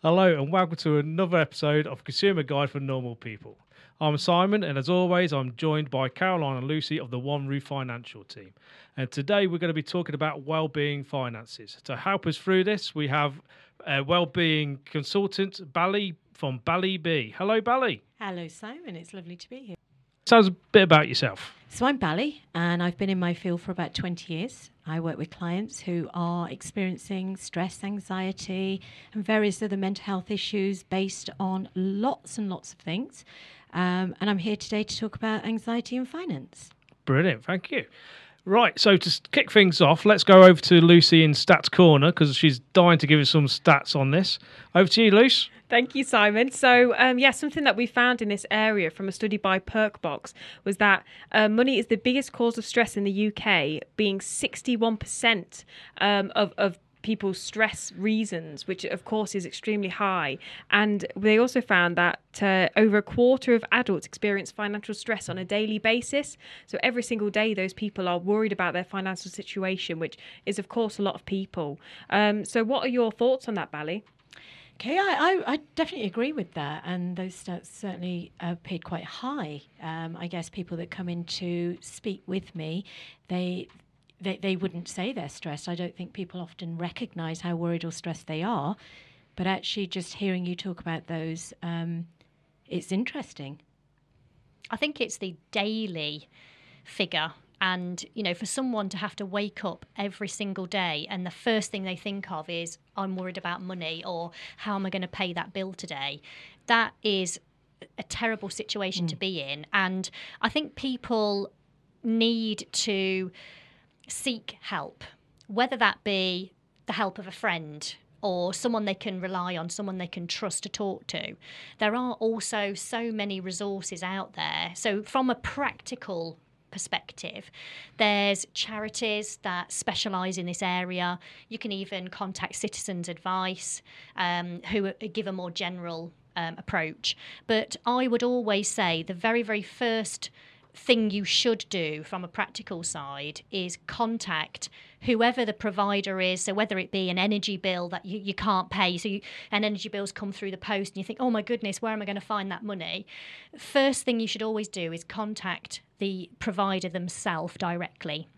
Hello, and welcome to another episode of Consumer Guide for Normal People. I'm Simon, and as always, I'm joined by Caroline and Lucy of the One Roof Financial team. And today we're going to be talking about well-being finances. To help us through this, we have a well-being consultant, Bally from Bally B. Hello, Bally. Hello, Simon. It's lovely to be here. Tell us a bit about yourself. So, I'm Bally, and I've been in my field for about 20 years. I work with clients who are experiencing stress, anxiety, and various other mental health issues based on lots and lots of things. Um, and I'm here today to talk about anxiety and finance. Brilliant, thank you. Right, so to kick things off, let's go over to Lucy in Stats Corner because she's dying to give us some stats on this. Over to you, Luce. Thank you, Simon. So, um, yeah, something that we found in this area from a study by Perkbox was that uh, money is the biggest cause of stress in the UK, being 61% um, of, of people's stress reasons, which of course is extremely high. And they also found that uh, over a quarter of adults experience financial stress on a daily basis. So every single day, those people are worried about their financial situation, which is, of course, a lot of people. Um, so, what are your thoughts on that, Bally? Okay, I, I, I, definitely agree with that, and those stats certainly appeared quite high. Um, I guess people that come in to speak with me, they they, they wouldn't say they're stressed. I don't think people often recognize how worried or stressed they are. But actually, just hearing you talk about those, um, it's interesting. I think it's the daily figure. And, you know, for someone to have to wake up every single day and the first thing they think of is, I'm worried about money or how am I going to pay that bill today? That is a terrible situation mm. to be in. And I think people need to seek help, whether that be the help of a friend or someone they can rely on, someone they can trust to talk to. There are also so many resources out there. So, from a practical perspective. There's charities that specialise in this area. You can even contact Citizens Advice, um, who give a more general um, approach. But I would always say the very, very first thing you should do from a practical side is contact whoever the provider is. So whether it be an energy bill that you, you can't pay, so you, and energy bills come through the post, and you think, oh my goodness, where am I going to find that money? First thing you should always do is contact the provider themselves directly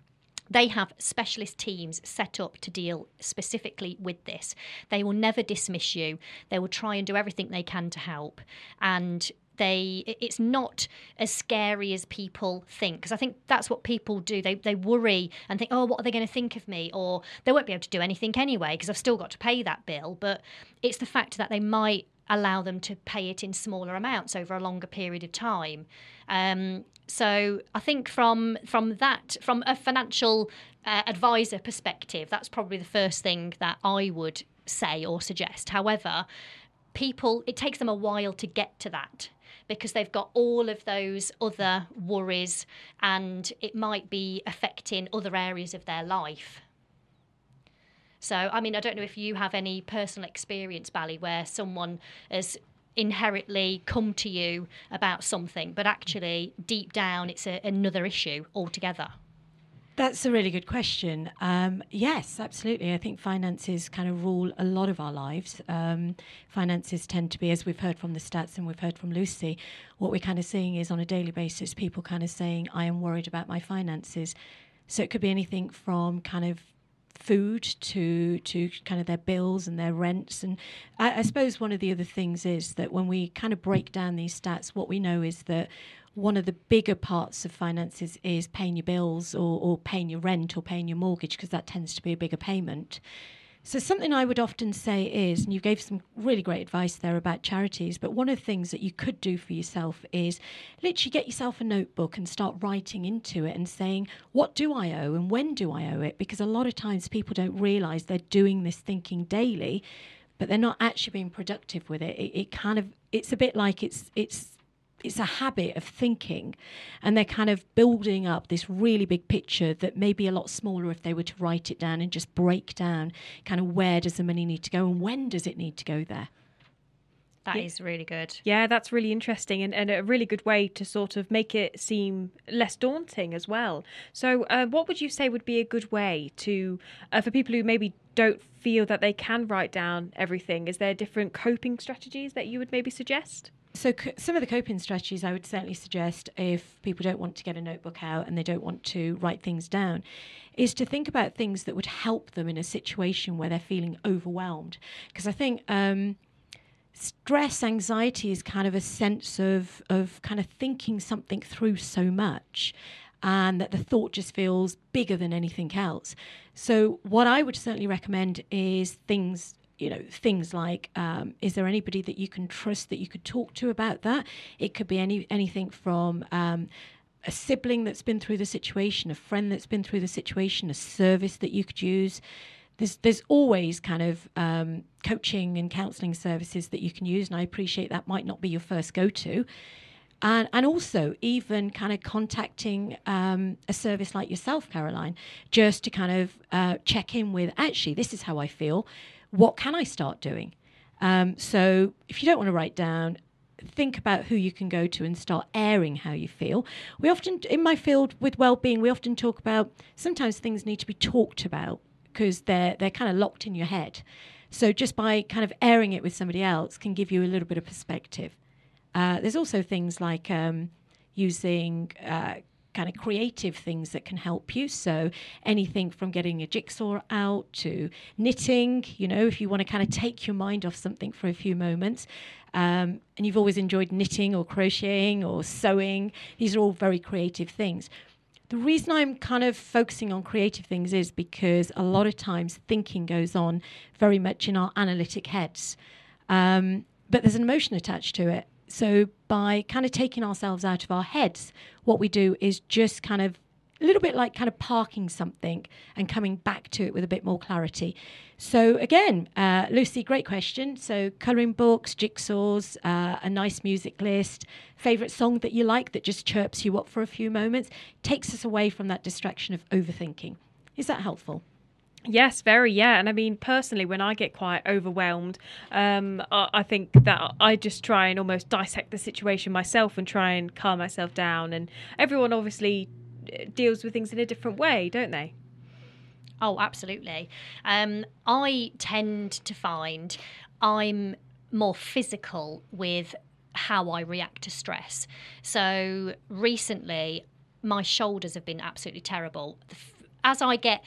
they have specialist teams set up to deal specifically with this. They will never dismiss you. They will try and do everything they can to help. And they it's not as scary as people think because I think that's what people do. They they worry and think, oh, what are they going to think of me? Or they won't be able to do anything anyway because I've still got to pay that bill. But it's the fact that they might allow them to pay it in smaller amounts over a longer period of time. Um, so I think from from that from a financial uh, advisor perspective, that's probably the first thing that I would say or suggest. However, people it takes them a while to get to that because they've got all of those other worries and it might be affecting other areas of their life. So, I mean, I don't know if you have any personal experience, Bally, where someone has inherently come to you about something, but actually deep down it's a, another issue altogether. That's a really good question. Um, yes, absolutely. I think finances kind of rule a lot of our lives. Um, finances tend to be, as we've heard from the stats and we've heard from Lucy, what we're kind of seeing is on a daily basis, people kind of saying, I am worried about my finances. So it could be anything from kind of food to to kind of their bills and their rents and I, I, suppose one of the other things is that when we kind of break down these stats what we know is that one of the bigger parts of finances is paying your bills or, or paying your rent or paying your mortgage because that tends to be a bigger payment. So, something I would often say is, and you gave some really great advice there about charities, but one of the things that you could do for yourself is literally get yourself a notebook and start writing into it and saying, What do I owe and when do I owe it? Because a lot of times people don't realize they're doing this thinking daily, but they're not actually being productive with it. It, it kind of, it's a bit like it's, it's, it's a habit of thinking and they're kind of building up this really big picture that may be a lot smaller if they were to write it down and just break down kind of where does the money need to go and when does it need to go there That is really good. Yeah, that's really interesting and, and a really good way to sort of make it seem less daunting as well. So, uh, what would you say would be a good way to, uh, for people who maybe don't feel that they can write down everything? Is there different coping strategies that you would maybe suggest? So, c- some of the coping strategies I would certainly suggest if people don't want to get a notebook out and they don't want to write things down is to think about things that would help them in a situation where they're feeling overwhelmed. Because I think um, stress, anxiety is kind of a sense of, of kind of thinking something through so much and that the thought just feels bigger than anything else. So, what I would certainly recommend is things you know things like um, is there anybody that you can trust that you could talk to about that it could be any anything from um, a sibling that's been through the situation a friend that's been through the situation a service that you could use there's there's always kind of um, coaching and counselling services that you can use, and I appreciate that might not be your first go to. And, and also even kind of contacting um, a service like yourself, Caroline, just to kind of uh, check in with actually this is how I feel. What can I start doing? Um, so if you don't want to write down, think about who you can go to and start airing how you feel. We often, in my field with well-being, we often talk about sometimes things need to be talked about because they're they're kind of locked in your head. So just by kind of airing it with somebody else can give you a little bit of perspective. Uh, there's also things like um, using uh, kind of creative things that can help you. So anything from getting a jigsaw out to knitting, you know, if you want to kind of take your mind off something for a few moments. Um, and you've always enjoyed knitting or crocheting or sewing, these are all very creative things. The reason I'm kind of focusing on creative things is because a lot of times thinking goes on very much in our analytic heads. Um, but there's an emotion attached to it. So by kind of taking ourselves out of our heads, what we do is just kind of a little bit like kind of parking something and coming back to it with a bit more clarity. So again, uh, Lucy, great question. So colouring books, jigsaws, uh, a nice music list, favourite song that you like that just chirps you up for a few moments, takes us away from that distraction of overthinking. Is that helpful? Yes, very, yeah. And I mean, personally, when I get quite overwhelmed, um, I, I, think that I just try and almost dissect the situation myself and try and calm myself down. And everyone obviously deals with things in a different way, don't they? Oh, absolutely. Um, I tend to find I'm more physical with how I react to stress. So recently, my shoulders have been absolutely terrible. As I get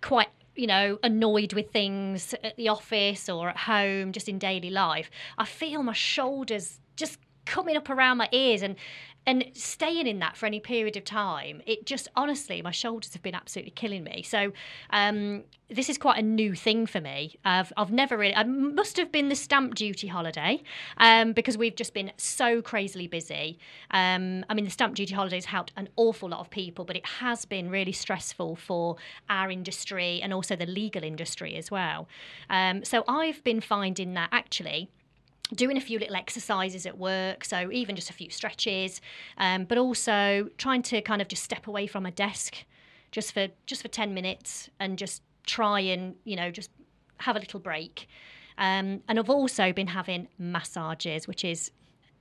quite you know, annoyed with things at the office or at home, just in daily life, I feel my shoulders just coming up around my ears and and staying in that for any period of time, it just honestly, my shoulders have been absolutely killing me. So um, this is quite a new thing for me. I've, I've never really, I must have been the stamp duty holiday um, because we've just been so crazily busy. Um, I mean, the stamp duty holidays helped an awful lot of people, but it has been really stressful for our industry and also the legal industry as well. Um, so I've been finding that actually doing a few little exercises at work, so even just a few stretches, um, but also trying to kind of just step away from a desk just for just for 10 minutes and just try and you know just have a little break um, and i've also been having massages which is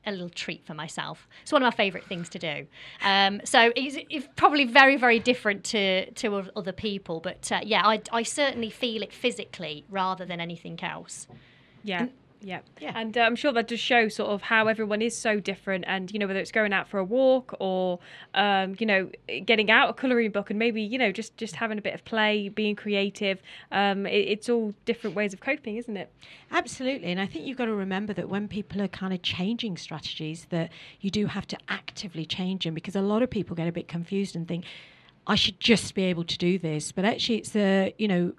a little treat for myself. It's one of my favourite things to do. Um, so it's, it's, probably very, very different to to other people, but uh, yeah, I, I certainly feel it physically rather than anything else. Yeah. And yeah. yeah. And uh, I'm sure that does show sort of how everyone is so different. And, you know, whether it's going out for a walk or, um, you know, getting out a colouring book and maybe, you know, just, just having a bit of play, being creative. Um, it, it's all different ways of coping, isn't it? Absolutely. And I think you've got to remember that when people are kind of changing strategies, that you do have to actively change them because a lot of people get a bit confused and think, I should just be able to do this. But actually, it's a, you know,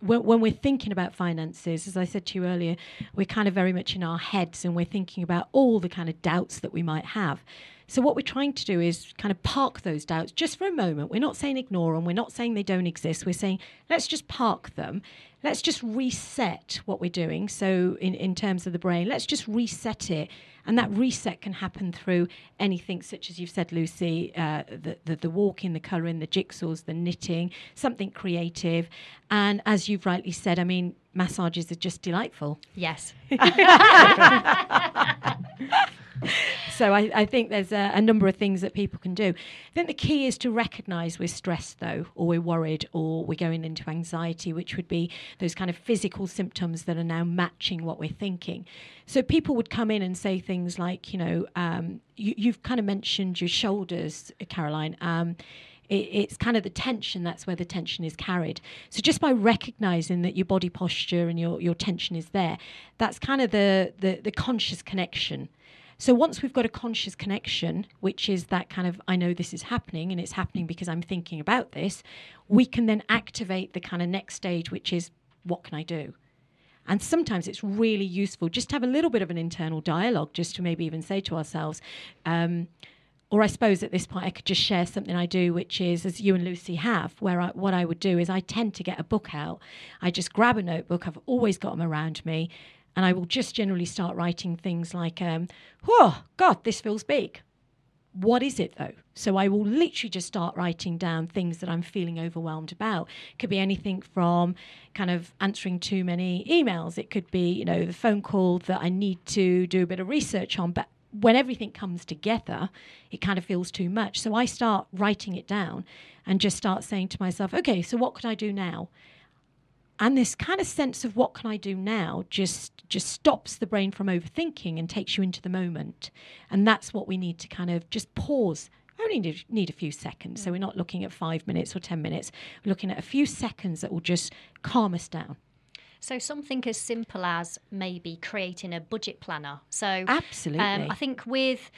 when, when we're thinking about finances, as I said to you earlier, we're kind of very much in our heads and we're thinking about all the kind of doubts that we might have. So, what we're trying to do is kind of park those doubts just for a moment. We're not saying ignore them, we're not saying they don't exist. We're saying let's just park them. Let's just reset what we're doing. So, in, in terms of the brain, let's just reset it and that reset can happen through anything such as you've said, Lucy, uh, the, the, the walking, the colouring, the jigsaws, the knitting, something creative. And as you've rightly said, I mean, massages are just delightful. Yes. so I, I, think there's a, a, number of things that people can do. I think the key is to recognise we're stressed, though, or we're worried, or we're going into anxiety, which would be those kind of physical symptoms that are now matching what we're thinking. So people would come in and say things like, you know, um, you, have kind of mentioned your shoulders, Caroline. Um, it's kind of the tension that's where the tension is carried so just by recognizing that your body posture and your, your tension is there that's kind of the, the, the conscious connection so once we've got a conscious connection, which is that kind of, I know this is happening and it's happening because I'm thinking about this, we can then activate the kind of next stage, which is, what can I do? And sometimes it's really useful just to have a little bit of an internal dialogue, just to maybe even say to ourselves, um, or I suppose at this point I could just share something I do, which is as you and Lucy have, where I, what I would do is I tend to get a book out. I just grab a notebook. I've always got them around me, and I will just generally start writing things like, um, oh, God, this feels big. What is it though? So I will literally just start writing down things that I'm feeling overwhelmed about. It could be anything from kind of answering too many emails. It could be, you know, the phone call that I need to do a bit of research on. But when everything comes together, it kind of feels too much. So I start writing it down and just start saying to myself, okay, so what could I do now? And this kind of sense of what can I do now just just stops the brain from overthinking and takes you into the moment. And that's what we need to kind of just pause. I only need, need a few seconds. So we're not looking at five minutes or 10 minutes. We're looking at a few seconds that will just calm us down. So something as simple as maybe creating a budget planner. So absolutely, um, I think with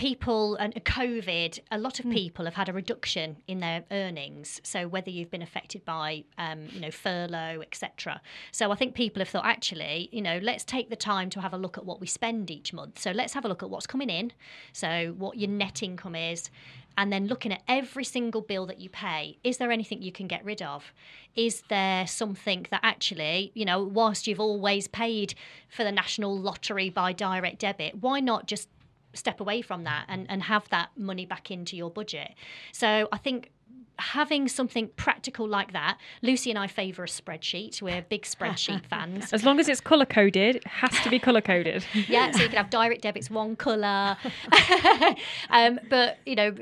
people and COVID, a lot of hmm. people have had a reduction in their earnings. So whether you've been affected by, um, you know, furlough, etc. So I think people have thought, actually, you know, let's take the time to have a look at what we spend each month. So let's have a look at what's coming in. So what your net income is. And then looking at every single bill that you pay, is there anything you can get rid of? Is there something that actually, you know, whilst you've always paid for the national lottery by direct debit, why not just step away from that and, and have that money back into your budget. So I think having something practical like that, Lucy and I favour a spreadsheet. We're big spreadsheet fans. As long as it's colour coded, it has to be colour coded. yeah, so you can have direct debits one colour. um, but, you know,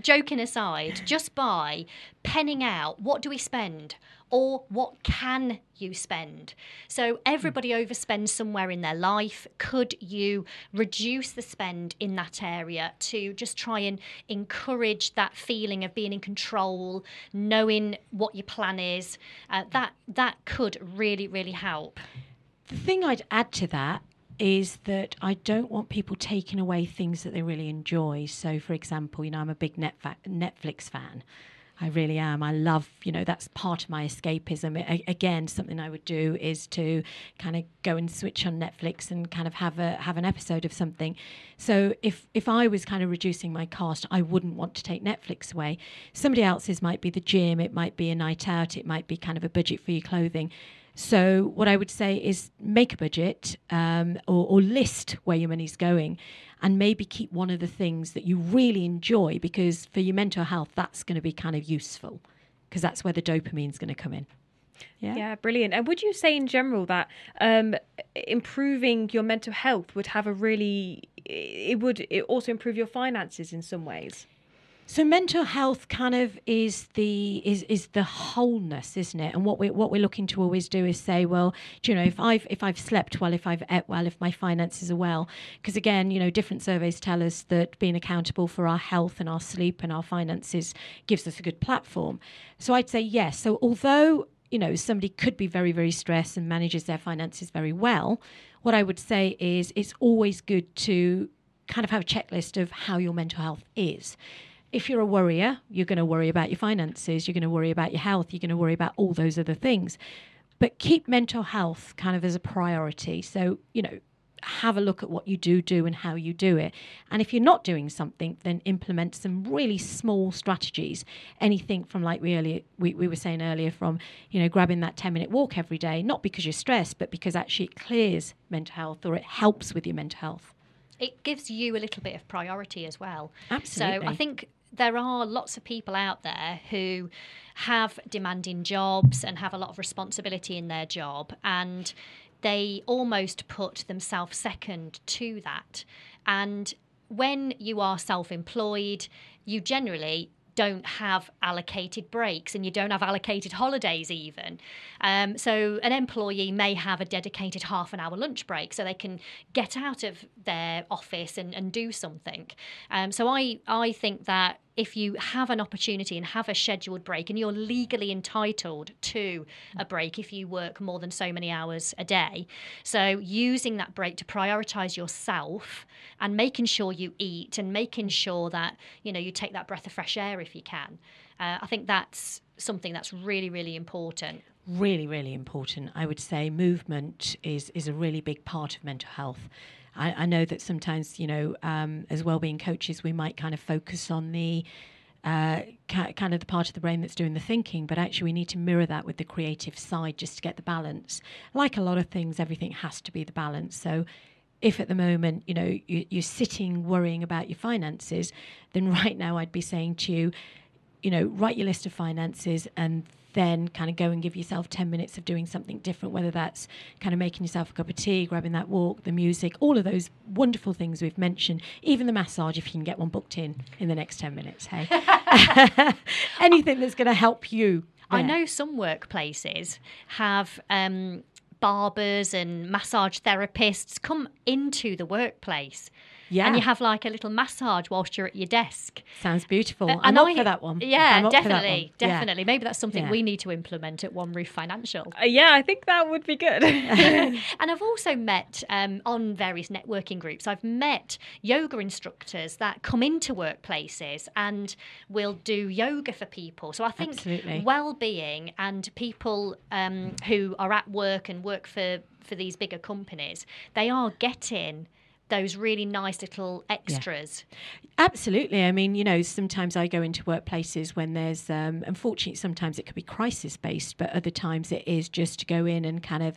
joking aside, just by penning out what do we spend? Or what can you spend? So everybody overspends somewhere in their life. Could you reduce the spend in that area to just try and encourage that feeling of being in control, knowing what your plan is? Uh, that that could really really help. The thing I'd add to that is that I don't want people taking away things that they really enjoy. So, for example, you know, I'm a big Netflix fan. I really am. I love, you know, that's part of my escapism. Again, something I would do is to kind of go and switch on Netflix and kind of have a have an episode of something. So if if I was kind of reducing my cost, I wouldn't want to take Netflix away. Somebody else's might be the gym, it might be a night out, it might be kind of a budget for your clothing. So what I would say is make a budget um, or, or list where your money's going and maybe keep one of the things that you really enjoy because for your mental health, that's going to be kind of useful because that's where the dopamine is going to come in. Yeah. yeah, brilliant. And would you say in general that um, improving your mental health would have a really, it would it also improve your finances in some ways? So mental health kind of is the is is the wholeness, isn't it? And what we what we're looking to always do is say, well, do you know, if I've if I've slept well, if I've ate well, if my finances are well, because again, you know, different surveys tell us that being accountable for our health and our sleep and our finances gives us a good platform. So I'd say yes. So although you know somebody could be very very stressed and manages their finances very well, what I would say is it's always good to kind of have a checklist of how your mental health is if you're a worrier, you're going to worry about your finances, you're going to worry about your health, you're going to worry about all those other things. But keep mental health kind of as a priority. So, you know, have a look at what you do do and how you do it. And if you're not doing something, then implement some really small strategies. Anything from like we earlier we, we were saying earlier, from you know grabbing that 10 minute walk every day, not because you're stressed, but because actually it clears mental health or it helps with your mental health. It gives you a little bit of priority as well. Absolutely. So I think there are lots of people out there who have demanding jobs and have a lot of responsibility in their job and they almost put themselves second to that. And when you are self employed, you generally don't have allocated breaks and you don't have allocated holidays even. Um, so an employee may have a dedicated half an hour lunch break so they can get out of their office and, and do something. Um, so I, I think that if you have an opportunity and have a scheduled break and you're legally entitled to a break if you work more than so many hours a day. So using that break to prioritize yourself and making sure you eat and making sure that you know you take that breath of fresh air if you can. Uh, i think that's something that's really really important. Really really important. I would say movement is is a really big part of mental health I, I know that sometimes, you know, um, as well-being coaches, we might kind of focus on the uh, ca- kind of the part of the brain that's doing the thinking, but actually we need to mirror that with the creative side just to get the balance. Like a lot of things, everything has to be the balance. So if at the moment you know you, you're sitting worrying about your finances, then right now I'd be saying to you, you know, write your list of finances and then kind of go and give yourself 10 minutes of doing something different, whether that's kind of making yourself a cup of tea, grabbing that walk, the music, all of those wonderful things we've mentioned, even the massage if you can get one booked in in the next 10 minutes. Hey, anything that's going to help you. I know some workplaces have um, barbers and massage therapists come into the workplace. Yeah. And you have like a little massage whilst you're at your desk. Sounds beautiful. Uh, I'm up I- for that one. Yeah, I'm up for that definitely. Yeah. Definitely. Maybe that's something Yeah. we need to implement at One Roof Financial. Uh, yeah, I think that would be good. and I've also met um, on various networking groups, I've met yoga instructors that come into workplaces and will do yoga for people. So I think Absolutely. well being and people um, who are at work and work for, for these bigger companies, they are getting those really nice little extras. Absolutely. I mean, you know, sometimes I go into workplaces when there's, um, unfortunately, sometimes it could be crisis based, but other times it is just to go in and kind of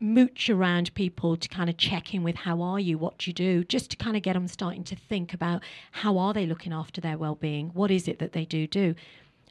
mooch around people to kind of check in with how are you, what do you do, just to kind of get them starting to think about how are they looking after their well-being, what is it that they do do.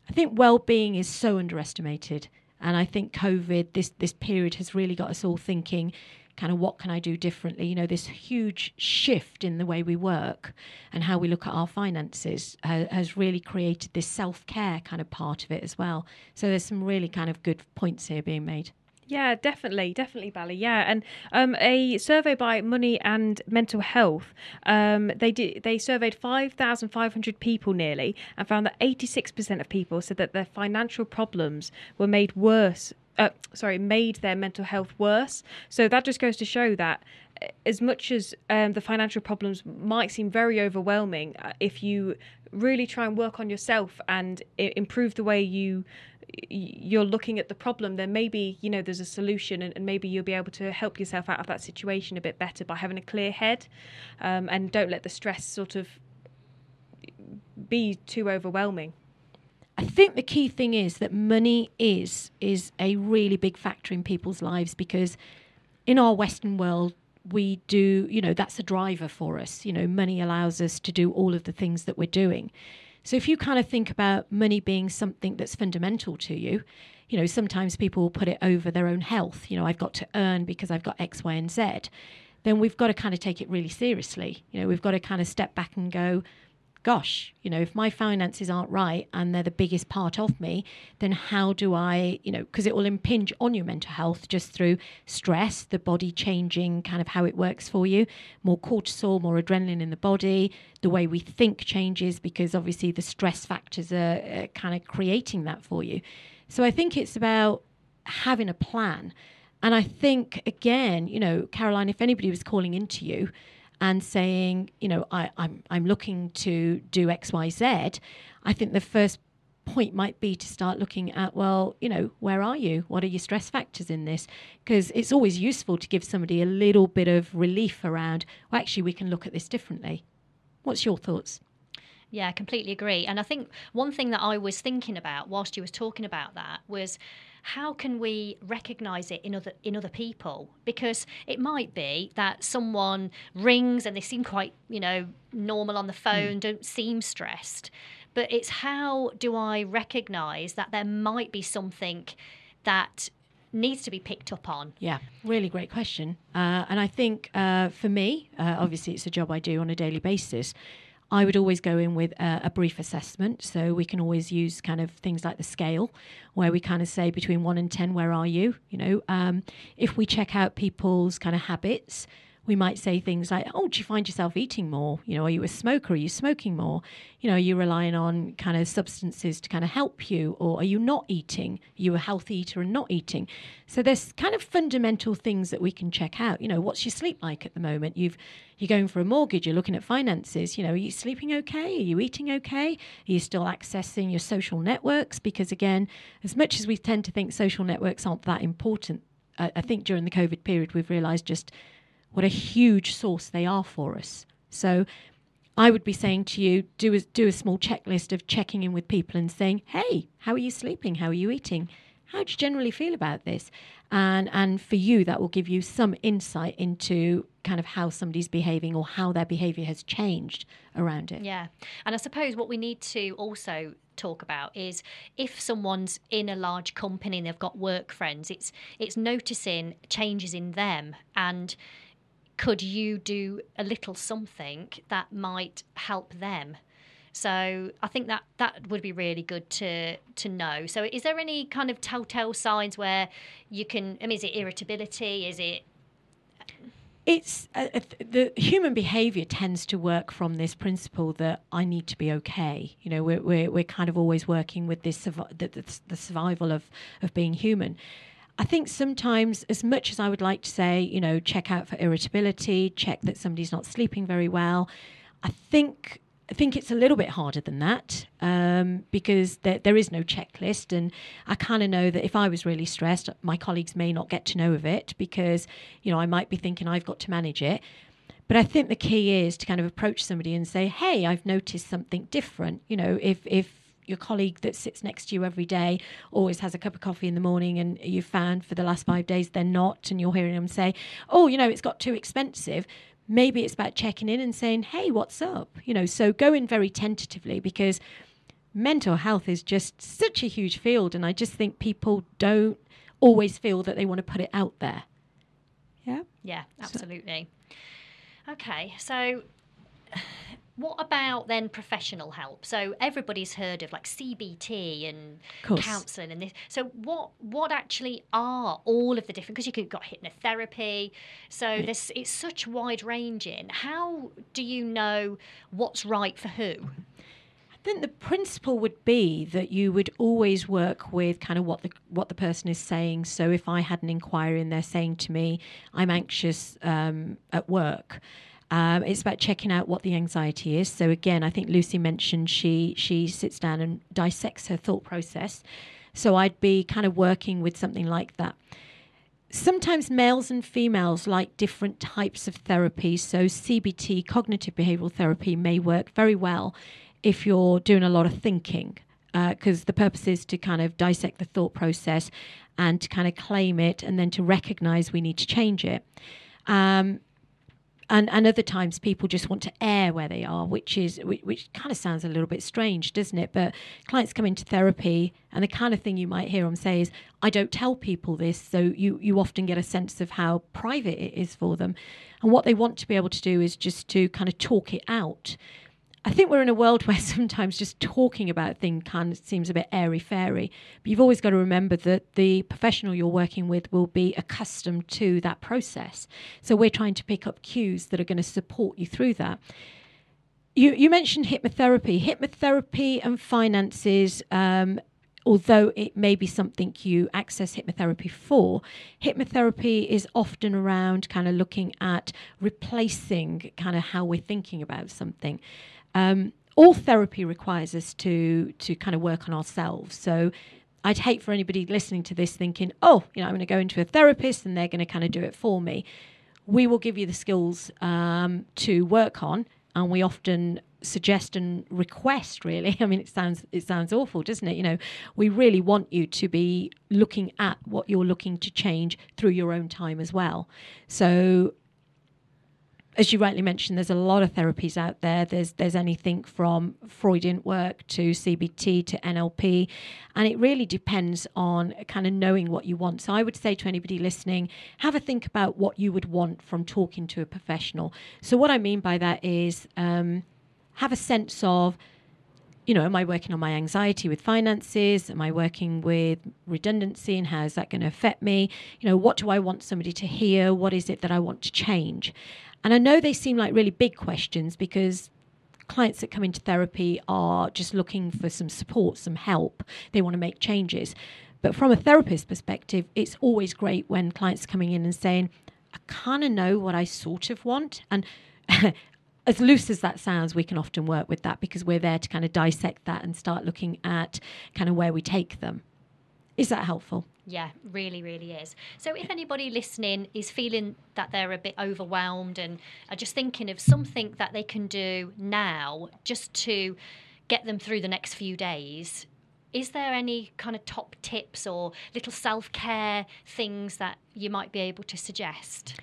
I think well-being is so underestimated, and I think COVID, this this period, has really got us all thinking kind of what can I do differently? You know, this huge shift in the way we work and how we look at our finances ha- has really created this self care kind of part of it as well. So there's some really kind of good points here being made. Yeah, definitely, definitely, Bally. Yeah, and um, a survey by Money and Mental Health, um, they did they surveyed five thousand five hundred people nearly, and found that eighty six percent of people said that their financial problems were made worse. Uh, sorry, made their mental health worse. So that just goes to show that uh, as much as um, the financial problems might seem very overwhelming, uh, if you really try and work on yourself and improve the way you you're looking at the problem, then maybe you know there's a solution, and, and maybe you'll be able to help yourself out of that situation a bit better by having a clear head, um, and don't let the stress sort of be too overwhelming. I think the key thing is that money is is a really big factor in people's lives because in our Western world we do, you know, that's a driver for us. You know, money allows us to do all of the things that we're doing. So if you kind of think about money being something that's fundamental to you, you know, sometimes people put it over their own health. You know, I've got to earn because I've got X, Y, and Z. Then we've got to kind of take it really seriously. You know, we've got to kind of step back and go, gosh, you know, if my finances aren't right and they're the biggest part of me, then how do I, you know, because it will impinge on your mental health just through stress, the body changing kind of how it works for you, more cortisol, more adrenaline in the body, the way we think changes because obviously the stress factors are uh, kind of creating that for you. So I think it's about having a plan. And I think, again, you know, Caroline, if anybody was calling into you, and saying, you know, I, I'm I'm looking to do X, Y, Z, I think the first point might be to start looking at, well, you know, where are you? What are your stress factors in this? Because it's always useful to give somebody a little bit of relief around, well, actually, we can look at this differently. What's your thoughts? Yeah, I completely agree. And I think one thing that I was thinking about whilst you was talking about that was how can we recognize it in other in other people because it might be that someone rings and they seem quite you know normal on the phone mm. don't seem stressed but it's how do i recognize that there might be something that needs to be picked up on? Yeah, really great question. Uh, and I think uh, for me, uh, obviously, it's a job I do on a daily basis. I would always go in with a, a, brief assessment. So we can always use kind of things like the scale, where we kind of say between one and 10, where are you? You know, um, if we check out people's kind of habits, we might say things like, "Oh, do you find yourself eating more? You know, are you a smoker? Are you smoking more? You know, are you relying on kind of substances to kind of help you, or are you not eating? Are you a healthy eater and not eating?" So there's kind of fundamental things that we can check out. You know, what's your sleep like at the moment? You've you're going for a mortgage. You're looking at finances. You know, are you sleeping okay? Are you eating okay? Are you still accessing your social networks? Because again, as much as we tend to think social networks aren't that important, I, think during the COVID period we've realised just what a huge source they are for us. So I would be saying to you, do a, do a small checklist of checking in with people and saying, hey, how are you sleeping? How are you eating? How do you generally feel about this? And, and for you, that will give you some insight into kind of how somebody's behaving or how their behavior has changed around it. Yeah. And I suppose what we need to also talk about is if someone's in a large company and they've got work friends, it's it's noticing changes in them and could you do a little something that might help them? So I think that that would be really good to to know. So is there any kind of telltale signs where you can? I mean, is it irritability? Is it? It's uh, uh the human behaviour tends to work from this principle that I need to be okay. You know, we're we're, we're kind of always working with this the, the, the survival of of being human. I think sometimes, as much as I would like to say, you know, check out for irritability, check that somebody's not sleeping very well, I think I think it's a little bit harder than that um, because there, there is no checklist. And I kind of know that if I was really stressed, my colleagues may not get to know of it because, you know, I might be thinking I've got to manage it. But I think the key is to kind of approach somebody and say, hey, I've noticed something different. You know, if, if your colleague that sits next to you every day always has a cup of coffee in the morning and you've found for the last five days they're not and you're hearing them say oh you know it's got too expensive. Maybe it's about checking in and saying hey what's up? You know so go in very tentatively because mental health is just such a huge field and i just think people don't always feel that they want to put it out there. Yeah? Yeah absolutely. So. okay so what about then professional help? So everybody's heard of like CBT and counselling and this. So what what actually are all of the different? Because you could got hypnotherapy. So yeah. this it's such wide ranging. How do you know what's right for who? I think the principle would be that you would always work with kind of what the what the person is saying. So if I had an inquiry and they're saying to me, "I'm anxious um, at work," Um, it's about checking out what the anxiety is. So again, I think Lucy mentioned she she sits down and dissects her thought process. So I'd be kind of working with something like that. Sometimes males and females like different types of therapy. So CBT, cognitive behavioral therapy, may work very well if you're doing a lot of thinking because uh, the purpose is to kind of dissect the thought process and to kind of claim it and then to recognize we need to change it. Um, and and other times people just want to air where they are which is which, which, kind of sounds a little bit strange doesn't it? But clients come into therapy and the kind of thing you might hear them say is i don't tell people this so you you often get a sense of how private it is for them. And what they want to be able to do is just to kind of talk it out I think we're in a world where sometimes just talking about things kind of seems a bit airy fairy. But you've always got to remember that the professional you're working with will be accustomed to that process. So we're trying to pick up cues that are going to support you through that. You, you mentioned hypnotherapy. Hypnotherapy and finances um, although it may be something you access hypnotherapy for, hypnotherapy is often around kind of looking at replacing kind of how we're thinking about something. Um, all therapy requires us to to kind of work on ourselves. So I'd hate for anybody listening to this thinking, oh, you know, I'm going to go into a therapist and they're going to kind of do it for me. We will give you the skills um, to work on, and we often suggest and request really i mean it sounds it sounds awful doesn't it you know we really want you to be looking at what you're looking to change through your own time as well so as you rightly mentioned, there's a lot of therapies out there. There's there's anything from Freudian work to CBT to NLP, and it really depends on kind of knowing what you want. So I would say to anybody listening, have a think about what you would want from talking to a professional. So what I mean by that is um, have a sense of you know, am I working on my anxiety with finances? Am I working with redundancy and how is that going to affect me? You know, what do I want somebody to hear? What is it that I want to change? And I know they seem like really big questions because clients that come into therapy are just looking for some support, some help. They want to make changes. But from a therapist perspective, it's always great when clients are coming in and saying, I kind of know what I sort of want. And as loose as that sounds, we can often work with that because we're there to kind of dissect that and start looking at kind of where we take them. Is that helpful? Yeah, really, really is. So, if anybody listening is feeling that they're a bit overwhelmed and are just thinking of something that they can do now just to get them through the next few days, is there any kind of top tips or little self care things that you might be able to suggest?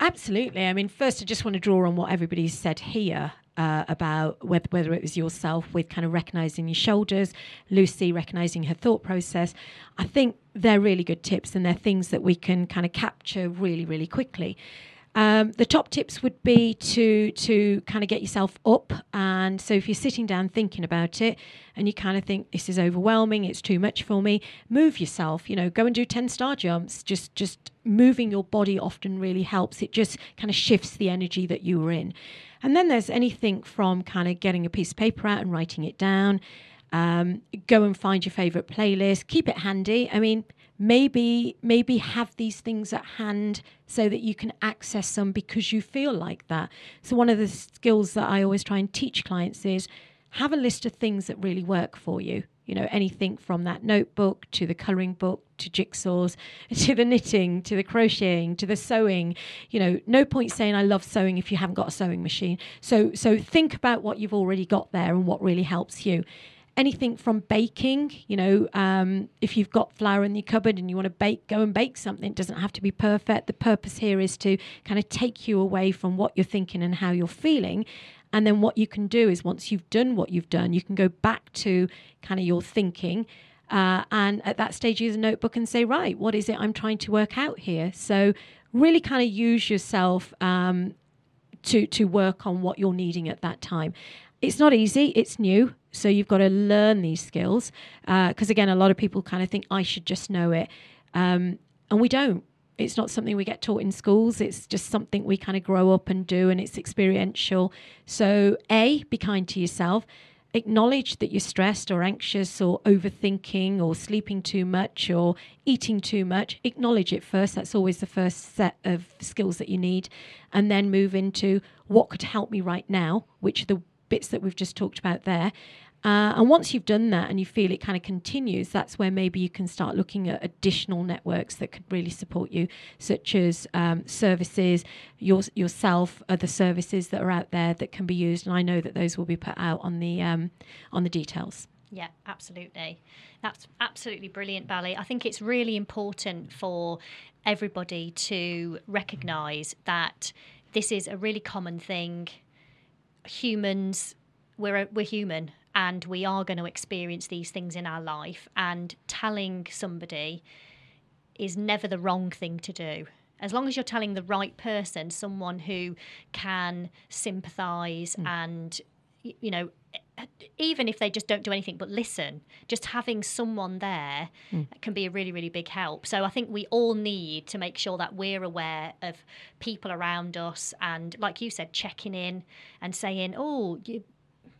Absolutely. I mean, first, I just want to draw on what everybody's said here uh, about whether, whether it was yourself with kind of recognizing your shoulders, Lucy recognizing her thought process. I think they're really good tips and they're things that we can kind of capture really, really quickly. Um, the top tips would be to to kind of get yourself up, and so if you're sitting down thinking about it, and you kind of think this is overwhelming, it's too much for me, move yourself. You know, go and do ten star jumps. Just just moving your body often really helps. It just kind of shifts the energy that you were in. And then there's anything from kind of getting a piece of paper out and writing it down. Um, go and find your favorite playlist. Keep it handy. I mean, maybe maybe have these things at hand so that you can access them because you feel like that. So one of the skills that I always try and teach clients is have a list of things that really work for you you know, anything from that notebook to the colouring book to jigsaws to the knitting to the crocheting to the sewing. You know, no point saying I love sewing if you haven't got a sewing machine. So so think about what you've already got there and what really helps you anything from baking you know um, if you've got flour in your cupboard and you want to bake go and bake something it doesn't have to be perfect the purpose here is to kind of take you away from what you're thinking and how you're feeling and then what you can do is once you've done what you've done, you can go back to kind of your thinking. Uh, and at that stage, use a notebook and say, right, what is it I'm trying to work out here? So really kind of use yourself um, to to work on what you're needing at that time. It's not easy. It's new, so you've got to learn these skills. Because uh, again, a lot of people kind of think I should just know it, um, and we don't it's not something we get taught in schools. It's just something we kind of grow up and do, and it's experiential. So, A, be kind to yourself. Acknowledge that you're stressed or anxious or overthinking or sleeping too much or eating too much. Acknowledge it first. That's always the first set of skills that you need. And then move into what could help me right now, which are the bits that we've just talked about there. Uh, and once you've done that and you feel it kind of continues, that's where maybe you can start looking at additional networks that could really support you, such as um, services, your, yourself, other services that are out there that can be used. And I know that those will be put out on the um, on the details. Yeah, absolutely. That's absolutely brilliant, Bally. I think it's really important for everybody to recognise that this is a really common thing. Humans, we're we're human and we are going to experience these things in our life and telling somebody is never the wrong thing to do as long as you're telling the right person someone who can sympathize mm. and you know even if they just don't do anything but listen just having someone there mm. can be a really really big help so i think we all need to make sure that we're aware of people around us and like you said checking in and saying oh you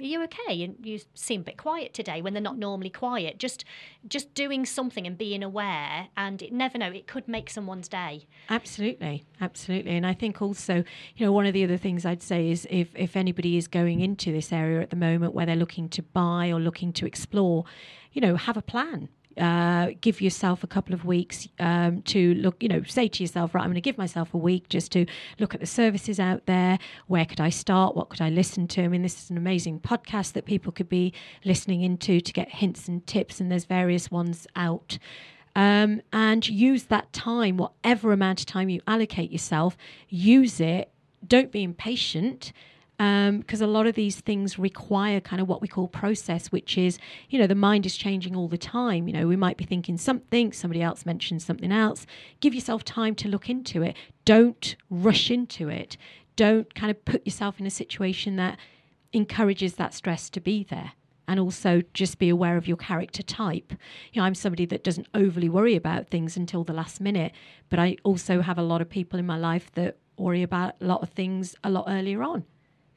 are you okay? And you seem a bit quiet today when they're not normally quiet. Just just doing something and being aware and it never know, it could make someone's day. Absolutely. Absolutely. And I think also, you know, one of the other things I'd say is if, if anybody is going into this area at the moment where they're looking to buy or looking to explore, you know, have a plan uh, give yourself a couple of weeks um, to look, you know, say to yourself, right, I'm going to give myself a week just to look at the services out there. Where could I start? What could I listen to? I mean, this is an amazing podcast that people could be listening into to get hints and tips, and there's various ones out. Um, and use that time, whatever amount of time you allocate yourself, use it. Don't be impatient because um, a lot of these things require kind of what we call process, which is, you know, the mind is changing all the time. You know, we might be thinking something, somebody else mentions something else. Give yourself time to look into it. Don't rush into it. Don't kind of put yourself in a situation that encourages that stress to be there. And also just be aware of your character type. You know, I'm somebody that doesn't overly worry about things until the last minute, but I also have a lot of people in my life that worry about a lot of things a lot earlier on.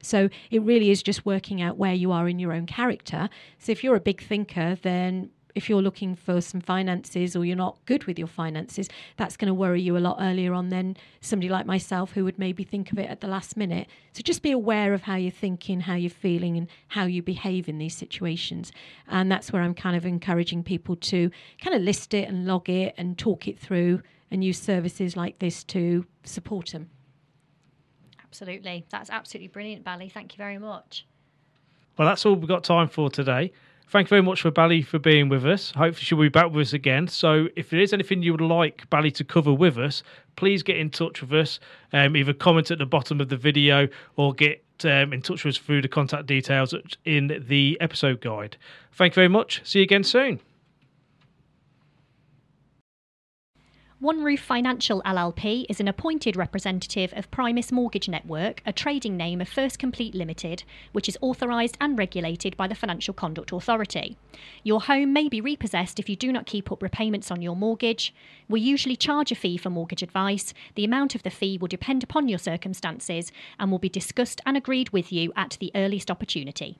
So it really is just working out where you are in your own character. So if you're a big thinker, then if you're looking for some finances or you're not good with your finances, that's going to worry you a lot earlier on than somebody like myself who would maybe think of it at the last minute. So just be aware of how you're thinking, how you're feeling, and how you behave in these situations. And that's where I'm kind of encouraging people to kind of list it and log it and talk it through and use services like this to support them. Absolutely. That's absolutely brilliant, Bally. Thank you very much. Well, that's all we've got time for today. Thank you very much for Bally for being with us. Hopefully, she'll be back with us again. So, if there is anything you would like Bally to cover with us, please get in touch with us. Um, either comment at the bottom of the video or get um, in touch with us through the contact details in the episode guide. Thank you very much. See you again soon. One Roof Financial LLP is an appointed representative of Primis Mortgage Network, a trading name of First Complete Limited, which is authorised and regulated by the Financial Conduct Authority. Your home may be repossessed if you do not keep up repayments on your mortgage. We usually charge a fee for mortgage advice. The amount of the fee will depend upon your circumstances and will be discussed and agreed with you at the earliest opportunity.